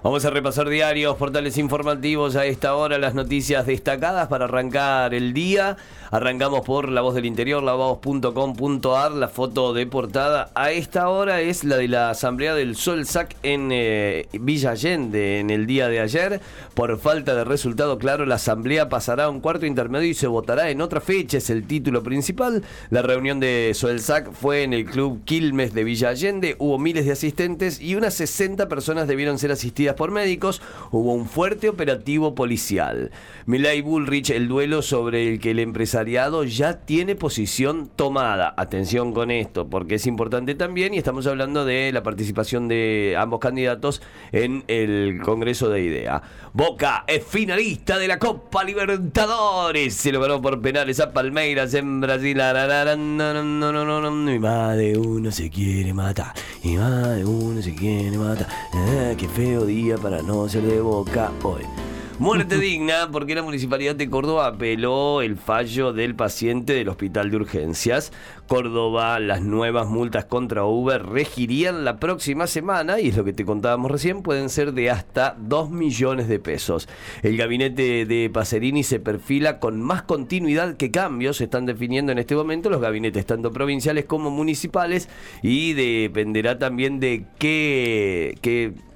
Vamos a repasar diarios, portales informativos a esta hora, las noticias destacadas para arrancar el día. Arrancamos por La Voz del Interior, lavoz.com.ar, la foto de portada. A esta hora es la de la Asamblea del Solsac en eh, Villa Allende en el día de ayer. Por falta de resultado claro, la Asamblea pasará a un cuarto intermedio y se votará en otra fecha, es el título principal. La reunión de Solsac fue en el Club Quilmes de Villa Allende, hubo miles de asistentes y unas 60 personas debieron ser asistidas por médicos. Hubo un fuerte operativo policial. Milay Bullrich, el duelo sobre el que el empresariado ya tiene posición tomada. Atención con esto, porque es importante también y estamos hablando de la participación de ambos candidatos en el Congreso de Idea. Boca es finalista de la Copa Libertadores. Se logró por penales a Palmeiras en Brasil. Y más de uno se quiere matar. Y más de uno se quiere matar. Ah, qué feo día para no ser de Boca hoy. Muerte digna porque la Municipalidad de Córdoba apeló el fallo del paciente del Hospital de Urgencias. Córdoba, las nuevas multas contra Uber regirían la próxima semana y es lo que te contábamos recién, pueden ser de hasta 2 millones de pesos. El gabinete de Pacerini se perfila con más continuidad que cambios. Se están definiendo en este momento los gabinetes tanto provinciales como municipales y dependerá también de qué... qué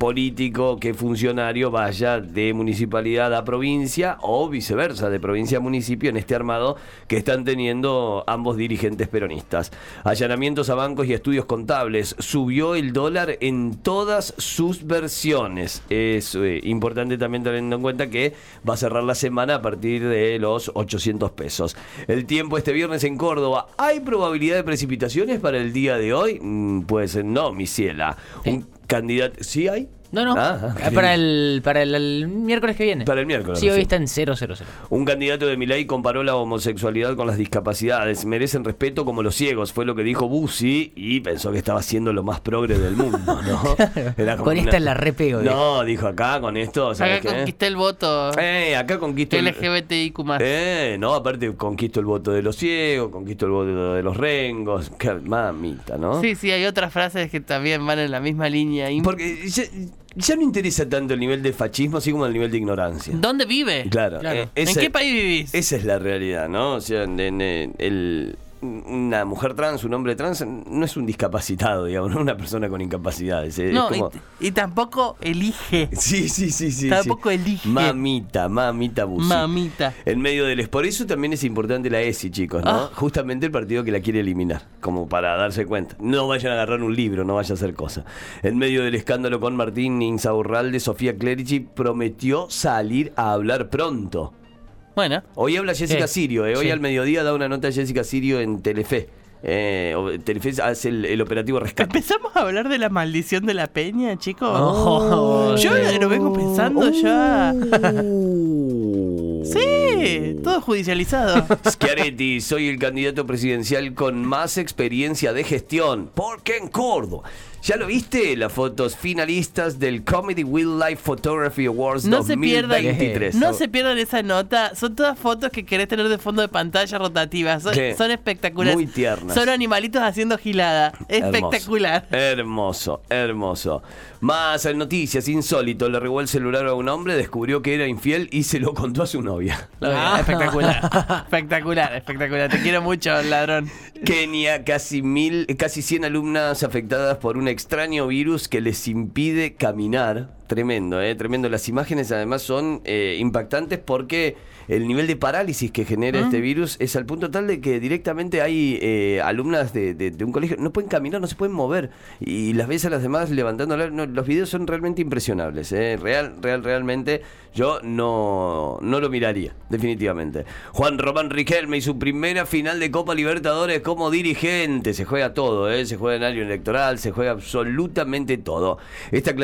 político que funcionario vaya de municipalidad a provincia o viceversa, de provincia a municipio en este armado que están teniendo ambos dirigentes peronistas. Allanamientos a bancos y estudios contables. Subió el dólar en todas sus versiones. Es eh, importante también teniendo en cuenta que va a cerrar la semana a partir de los 800 pesos. El tiempo este viernes en Córdoba. ¿Hay probabilidad de precipitaciones para el día de hoy? Pues no, mi ciela. Un candidato... ¿Sí hay? No, no. Ah, Es para el, para el, el miércoles que viene. Para el miércoles, Sí, hoy sí. está en 000. Un candidato de Milei comparó la homosexualidad con las discapacidades. Merecen respeto como los ciegos, fue lo que dijo Bussi y pensó que estaba siendo lo más progre del mundo, ¿no? Con una- esta la repego. No, dijo acá con esto, ¿sabes Acá qué? conquisté el voto Eh, acá conquisto el... LGBTIQ+. Eh, no, aparte conquisto el voto de los ciegos, conquisto el voto de los rengos. Qué mamita, ¿no? Sí, sí, hay otras frases que también van en la misma línea. Y- Porque ya, ya no interesa tanto el nivel de fascismo así como el nivel de ignorancia. ¿Dónde vive? Claro. Claro. eh, ¿En qué país vivís? Esa es la realidad, ¿no? O sea, en- en- en el, una mujer trans, un hombre trans, no es un discapacitado, digamos, no es una persona con incapacidades. eh, es no, como- y, y tampoco elige. Sí, sí, sí, sí. Tampoco sí. elige. Mamita, mamita Bussi. Mamita. En medio del... Por eso también es importante la ESI, chicos, ¿no? Ah. Justamente el partido que la quiere eliminar, como para darse cuenta. No vayan a agarrar un libro, no vaya a hacer cosa. En medio del escándalo con Martín Insaurralde, Sofía Clerici prometió salir a hablar pronto. Bueno, Hoy habla Jessica Sí, Sirio, eh. hoy sí. al mediodía da una nota Jessica Sirio en Telefe. Eh, Telefe hace el, el operativo rescate. ¿empezamos a hablar de la maldición de la peña, chicos? Oh. Yo lo vengo pensando ya. Uh. Sí, todo judicializado. Schiaretti, soy el candidato presidencial con más experiencia de gestión. Porque en Córdoba. ¿Ya lo viste? Las fotos finalistas del Comedy Wildlife Photography Awards No se pierdan, 2023. no se pierdan esa nota. Son todas fotos que querés tener de fondo de pantalla rotativas. Son, Sí. son espectaculares. Muy tiernas. Son animalitos haciendo gilada. Espectacular. Hermoso, hermoso. Más en noticias, insólito. Le robó el celular a un hombre, descubrió que era infiel y se lo contó a su novia. Ah, espectacular. espectacular, espectacular. Te quiero mucho, ladrón. Kenia, casi mil, casi 100 alumnas afectadas por un extraño virus que les impide caminar. Tremendo, ¿eh? Tremendo. Las imágenes además son eh, impactantes porque el nivel de parálisis que genera este virus es al punto tal de que directamente hay eh, alumnas de, de- de un colegio, no pueden caminar, no se pueden mover. Y las ves a las demás levantándola. No, los videos son realmente impresionables. ¿eh? Real, real, realmente. Yo no, no lo miraría, definitivamente. Juan Román Riquelme y su primera final de Copa Libertadores como dirigente. Se juega todo, ¿eh? se juega en año electoral, se juega absolutamente todo. Esta,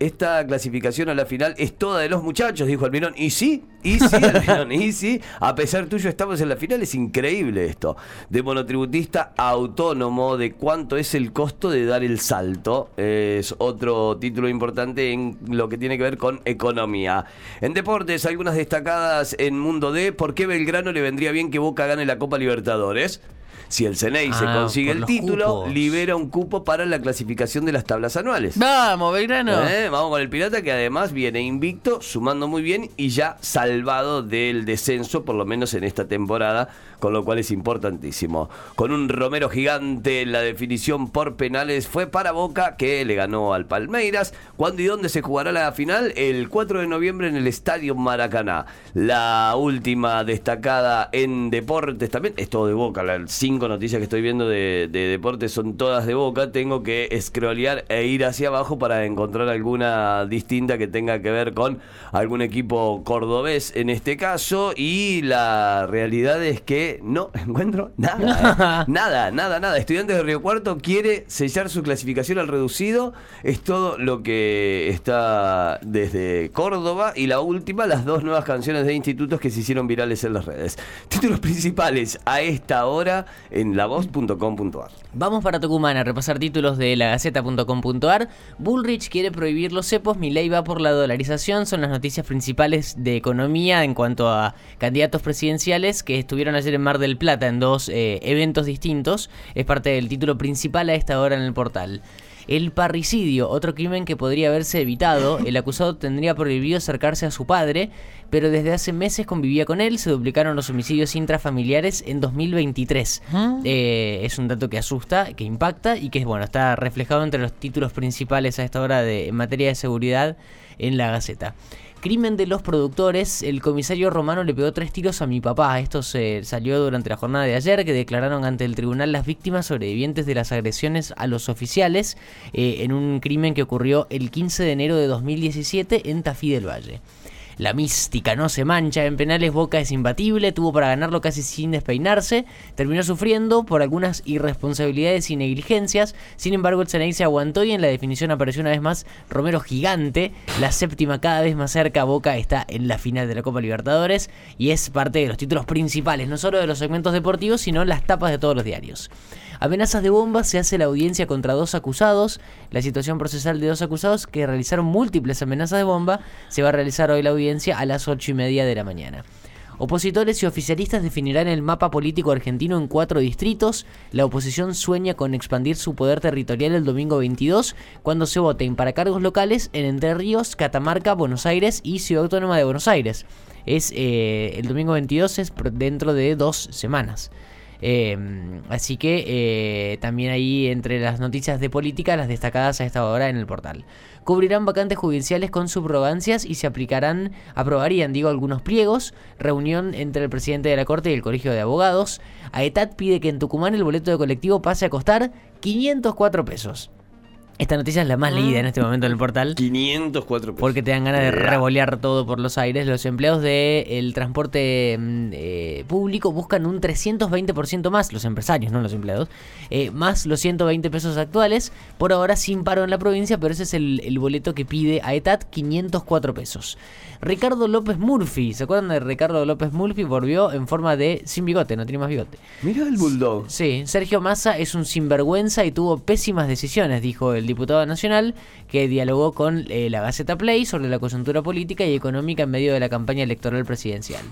esta clasificación a la final es toda de los muchachos, dijo Almirón. Y sí, Easy, Almirón Easy. A pesar tuyo, estamos en la final. Es increíble esto. De monotributista autónomo, de cuánto es el costo de dar el salto. Es otro título importante en lo que tiene que ver con economía. En deportes, algunas destacadas en Mundo D. ¿Por qué Belgrano le vendría bien que Boca gane la Copa Libertadores? Si el Ceney se Ah, consigue por el título, cupos. libera un cupo para la clasificación de las tablas anuales. Vamos, Belgrano. Eh, Vamos con el Pirata que además viene invicto, sumando muy bien y ya salvado del descenso, por lo menos en esta temporada, con lo cual es importantísimo. Con un Romero gigante, la definición por penales fue para Boca, que le ganó al Palmeiras. ¿Cuándo y dónde se jugará la final? El 4 de noviembre en el Estadio Maracaná. La última destacada en deportes también, es todo de Boca, las cinco noticias que estoy viendo de, de deportes son todas de Boca. Tengo que scrollear e ir hacia abajo para encontrar alguna distinta que tenga que ver con algún equipo cordobés en este caso. Y la realidad es que no encuentro nada. ¿eh? nada, nada, nada. Estudiantes de Río Cuarto quiere sellar su clasificación al reducido. Es todo lo que está desde Córdoba. Y la última, las dos nuevas canciones de institutos que se hicieron virales en las redes. Títulos principales a esta hora en lavoz.com.ar. Vamos para Tucumán a repasar títulos de lagaceta.com.ar. Bullrich quiere prohibir los cepos, Milei va por la dolarización. Son las noticias principales de economía en cuanto a candidatos presidenciales que estuvieron ayer en Mar del Plata en dos eh, eventos distintos. Es parte del título principal a esta hora en el portal. El parricidio, otro crimen que podría haberse evitado. El acusado tendría prohibido acercarse a su padre, pero desde hace meses convivía con él. Se duplicaron los homicidios intrafamiliares en 2023. Eh, es un dato que asusta, que impacta y que bueno está reflejado entre los títulos principales a esta hora de, en materia de seguridad en la Gaceta. Crimen de los productores. El comisario romano le pegó tres tiros a mi papá. Esto se salió durante la jornada de ayer, que declararon ante el tribunal las víctimas sobrevivientes de las agresiones a los oficiales eh, en un crimen que ocurrió el 15 de enero de 2017 en Tafí del Valle. La mística no se mancha, en penales Boca es imbatible, tuvo para ganarlo casi sin despeinarse, terminó sufriendo por algunas irresponsabilidades y negligencias, sin embargo el Ceney se aguantó y en la definición apareció una vez más Romero gigante, la séptima cada vez más cerca, Boca está en la final de la Copa Libertadores y es parte de los títulos principales, no solo de los segmentos deportivos, sino las tapas de todos los diarios. Amenazas de bomba se hace la audiencia contra dos acusados. La situación procesal de dos acusados que realizaron múltiples amenazas de bomba se va a realizar hoy la audiencia a las ocho y media de la mañana. Opositores y oficialistas definirán el mapa político argentino en cuatro distritos. La oposición sueña con expandir su poder territorial el domingo 22, cuando se voten para cargos locales en Entre Ríos, Catamarca, Buenos Aires y Ciudad Autónoma de Buenos Aires. Es eh, el domingo 22 es dentro de dos semanas. Eh, así que eh, también ahí entre las noticias de política, las destacadas a esta hora en el portal. Cubrirán vacantes judiciales con subrogancias y se aplicarán, aprobarían, digo, algunos pliegos. Reunión entre el presidente de la Corte y el Colegio de Abogados. AETAT pide que en Tucumán el boleto de colectivo pase a costar 504 pesos. Esta noticia es la más leída en este momento en el portal. 504 pesos. Porque te dan ganas de revolear todo por los aires. Los empleados del transporte mm, eh, público buscan un 320% más, los empresarios, no los empleados, eh, más los 120 pesos actuales. Por ahora sin paro en la provincia, pero ese es el, el boleto que pide AETAT, 504 pesos. Ricardo López Murphy, ¿se acuerdan de Ricardo López Murphy? Volvió en forma de sin bigote, no tiene más bigote. Mira el bulldog. Sí, Sergio Massa es un sinvergüenza y tuvo pésimas decisiones, dijo el diputado nacional, que dialogó con eh, la Gaceta Play sobre la coyuntura política y económica en medio de la campaña electoral presidencial.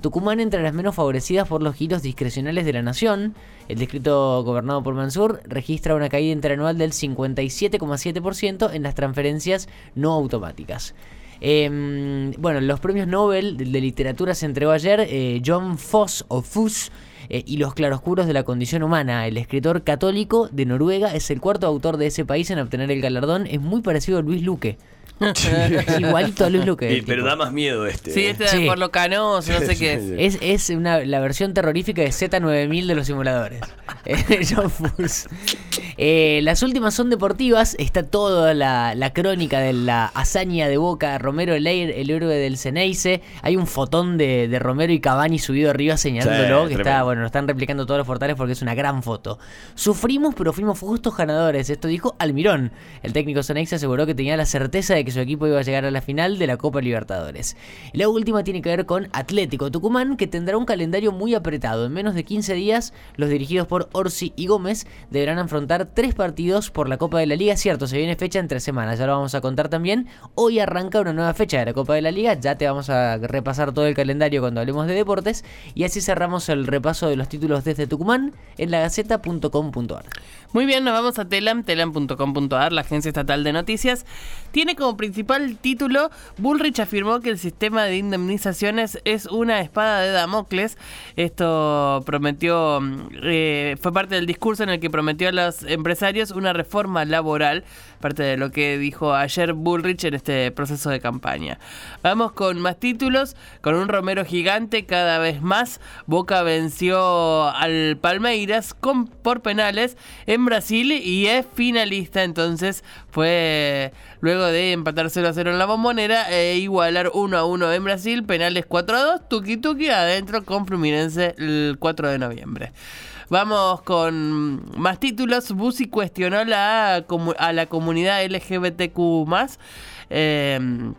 Tucumán entre las menos favorecidas por los giros discrecionales de la nación. El distrito gobernado por Mansur registra una caída interanual del 57,7% en las transferencias no automáticas. Eh, bueno, los premios Nobel de, de literatura se entregó ayer. eh, John Foss o Fuss eh, y los claroscuros de la condición humana. El escritor católico de Noruega es el cuarto autor de ese país en obtener el galardón. Es muy parecido a Luis Luque. Es igualito a Luis Luque. Y- pero da más miedo este. Sí, este Sí. por lo canoso, no sé qué es. Es, es una, la versión terrorífica de Z9000 de los simuladores. Eh, John Fuss. Eh, las últimas son deportivas. Está toda la, la crónica de la hazaña de Boca. Romero Leir, el héroe del Ceneice. Hay un fotón de, de Romero y Cavani subido arriba señalándolo. Sí, que está, bueno, lo están replicando todos los portales porque es una gran foto. Sufrimos, pero fuimos justos ganadores. Esto dijo Almirón. El técnico Ceneice aseguró que tenía la certeza de que su equipo iba a llegar a la final de la Copa Libertadores. La última tiene que ver con Atlético Tucumán, que tendrá un calendario muy apretado. En menos de 15 días, los dirigidos por Orsi y Gómez deberán afrontar tres partidos por la Copa de la Liga. Cierto, se viene fecha en tres semanas, ya lo vamos a contar también. Hoy arranca una nueva fecha de la Copa de la Liga, ya te vamos a repasar todo el calendario cuando hablemos de deportes. Y así cerramos el repaso de los títulos desde Tucumán en lagaceta.com.ar. Muy bien, nos vamos a Telam, telam.com.ar, la agencia estatal de noticias. Tiene como principal título, Bullrich afirmó que el sistema de indemnizaciones es una espada de Damocles. Esto prometió, mm, eh, fue parte del discurso en el que prometió a los empresarios una reforma laboral, parte de lo que dijo ayer Bullrich en este proceso de campaña. Vamos con más títulos, con un Romero gigante cada vez más. Boca venció al Palmeiras con, por penales en Brasil y es finalista. Entonces fue luego de empatar 0 a 0 en la bombonera e igualar 1 a 1 en Brasil. Penales 4 a 2. Tuki Tuki adentro con Fluminense el 4 de noviembre. Vamos con más títulos. Bussi cuestionó la, a la comunidad LGBTQ. Eh,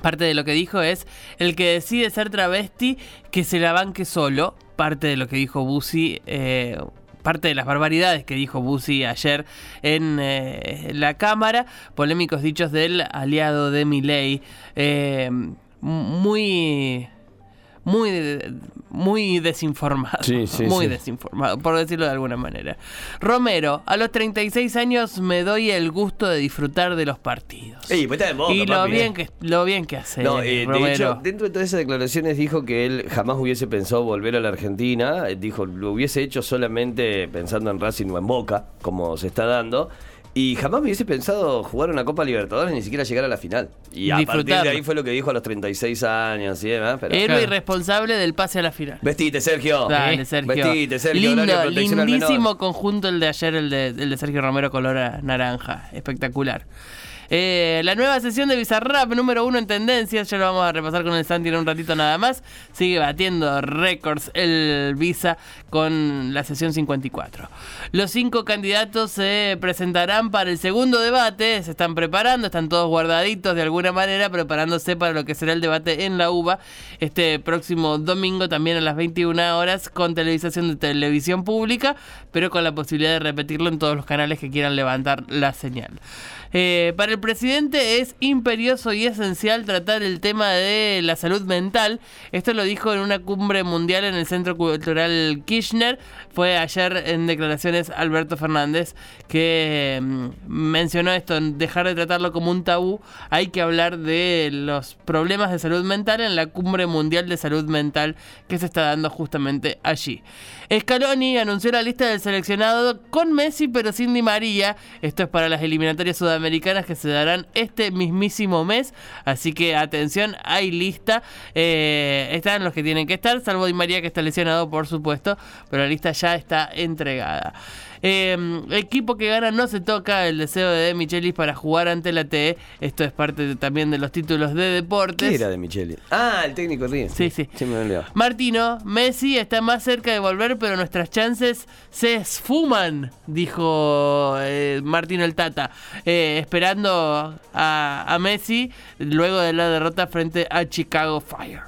Parte de lo que dijo es el que decide ser travesti que se la banque solo. Parte de lo que dijo Bussi. eh, parte de las barbaridades que dijo Bussi ayer en eh, la Cámara. Polémicos dichos del aliado de Milei. Eh, muy. Muy, muy desinformado. Sí, sí, muy sí. desinformado, por decirlo de alguna manera. Romero, a los 36 años me doy el gusto de disfrutar de los partidos. Ey, pues está de Boca, y lo papi, bien, eh. que, lo bien que hace No, eh, de Romero. hecho, dentro de todas esas declaraciones dijo que él jamás hubiese pensado volver a la Argentina. Eh, Dijo, lo hubiese hecho solamente pensando en Racing o en Boca, como se está dando. Y jamás hubiese pensado jugar una Copa Libertadores ni siquiera llegar a la final. Y a partir de ahí fue lo que dijo a los 36 años y demás. Pero... Héroe Claro. y responsable del pase a la final. Vestite, Sergio. Dale, Sergio. Vestite, Sergio. Lindo, lindísimo conjunto el de ayer, el de, el de Sergio Romero color naranja. Espectacular. Eh, la nueva sesión de Bizarrap, número uno en tendencias, ya lo vamos a repasar con el Santi en un ratito nada más. Sigue batiendo récords el Visa con la sesión 54. Los cinco candidatos se presentarán para el segundo debate, se están preparando, están todos guardaditos de alguna manera, preparándose para lo que será el debate en la UBA este próximo domingo también a las 21 horas con televisación de televisión pública, pero con la posibilidad de repetirlo en todos los canales que quieran levantar la señal. Eh, para el presidente es imperioso y esencial tratar el tema de la salud mental. Esto lo dijo en una cumbre mundial en el Centro Cultural Kirchner. Fue ayer en declaraciones Alberto Fernández que mm, mencionó esto, dejar de tratarlo como un tabú. Hay que hablar de los problemas de salud mental en la cumbre mundial de salud mental que se está dando justamente allí. Scaloni anunció la lista del seleccionado con Messi pero sin Di María. Esto es para las eliminatorias sudamericanas que se darán este mismísimo mes. Así que atención, hay lista. Eh, están los que tienen que estar, salvo Di María que está lesionado por supuesto, pero la lista ya está entregada. Eh, equipo que gana no se toca el deseo de De Michelis para jugar ante la TE. Esto es parte de- también de los títulos de deportes. ¿Qué era de Micheli? Ah, el técnico. Sí, sí. Sí, me. Martino, Messi está más cerca de volver, pero nuestras chances se esfuman, dijo eh, Martino el Tata, eh, esperando a, a Messi luego de la derrota frente a Chicago Fire.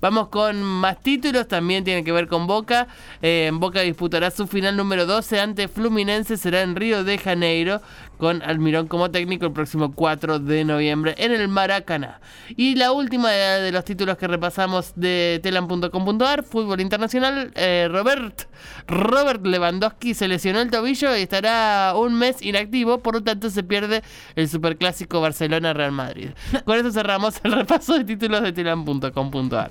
Vamos con más títulos, también tiene que ver con Boca. Eh, Boca disputará su final número 12 ante Fluminense, será en Río de Janeiro, con Almirón como técnico el próximo 4 de noviembre en el Maracaná. Y la última de, los títulos que repasamos de telam.com.ar, fútbol internacional, eh, Robert, Robert Lewandowski se lesionó el tobillo y estará un mes inactivo, por lo tanto se pierde el superclásico Barcelona-Real Madrid. Con eso cerramos el repaso de títulos de telam.com.ar.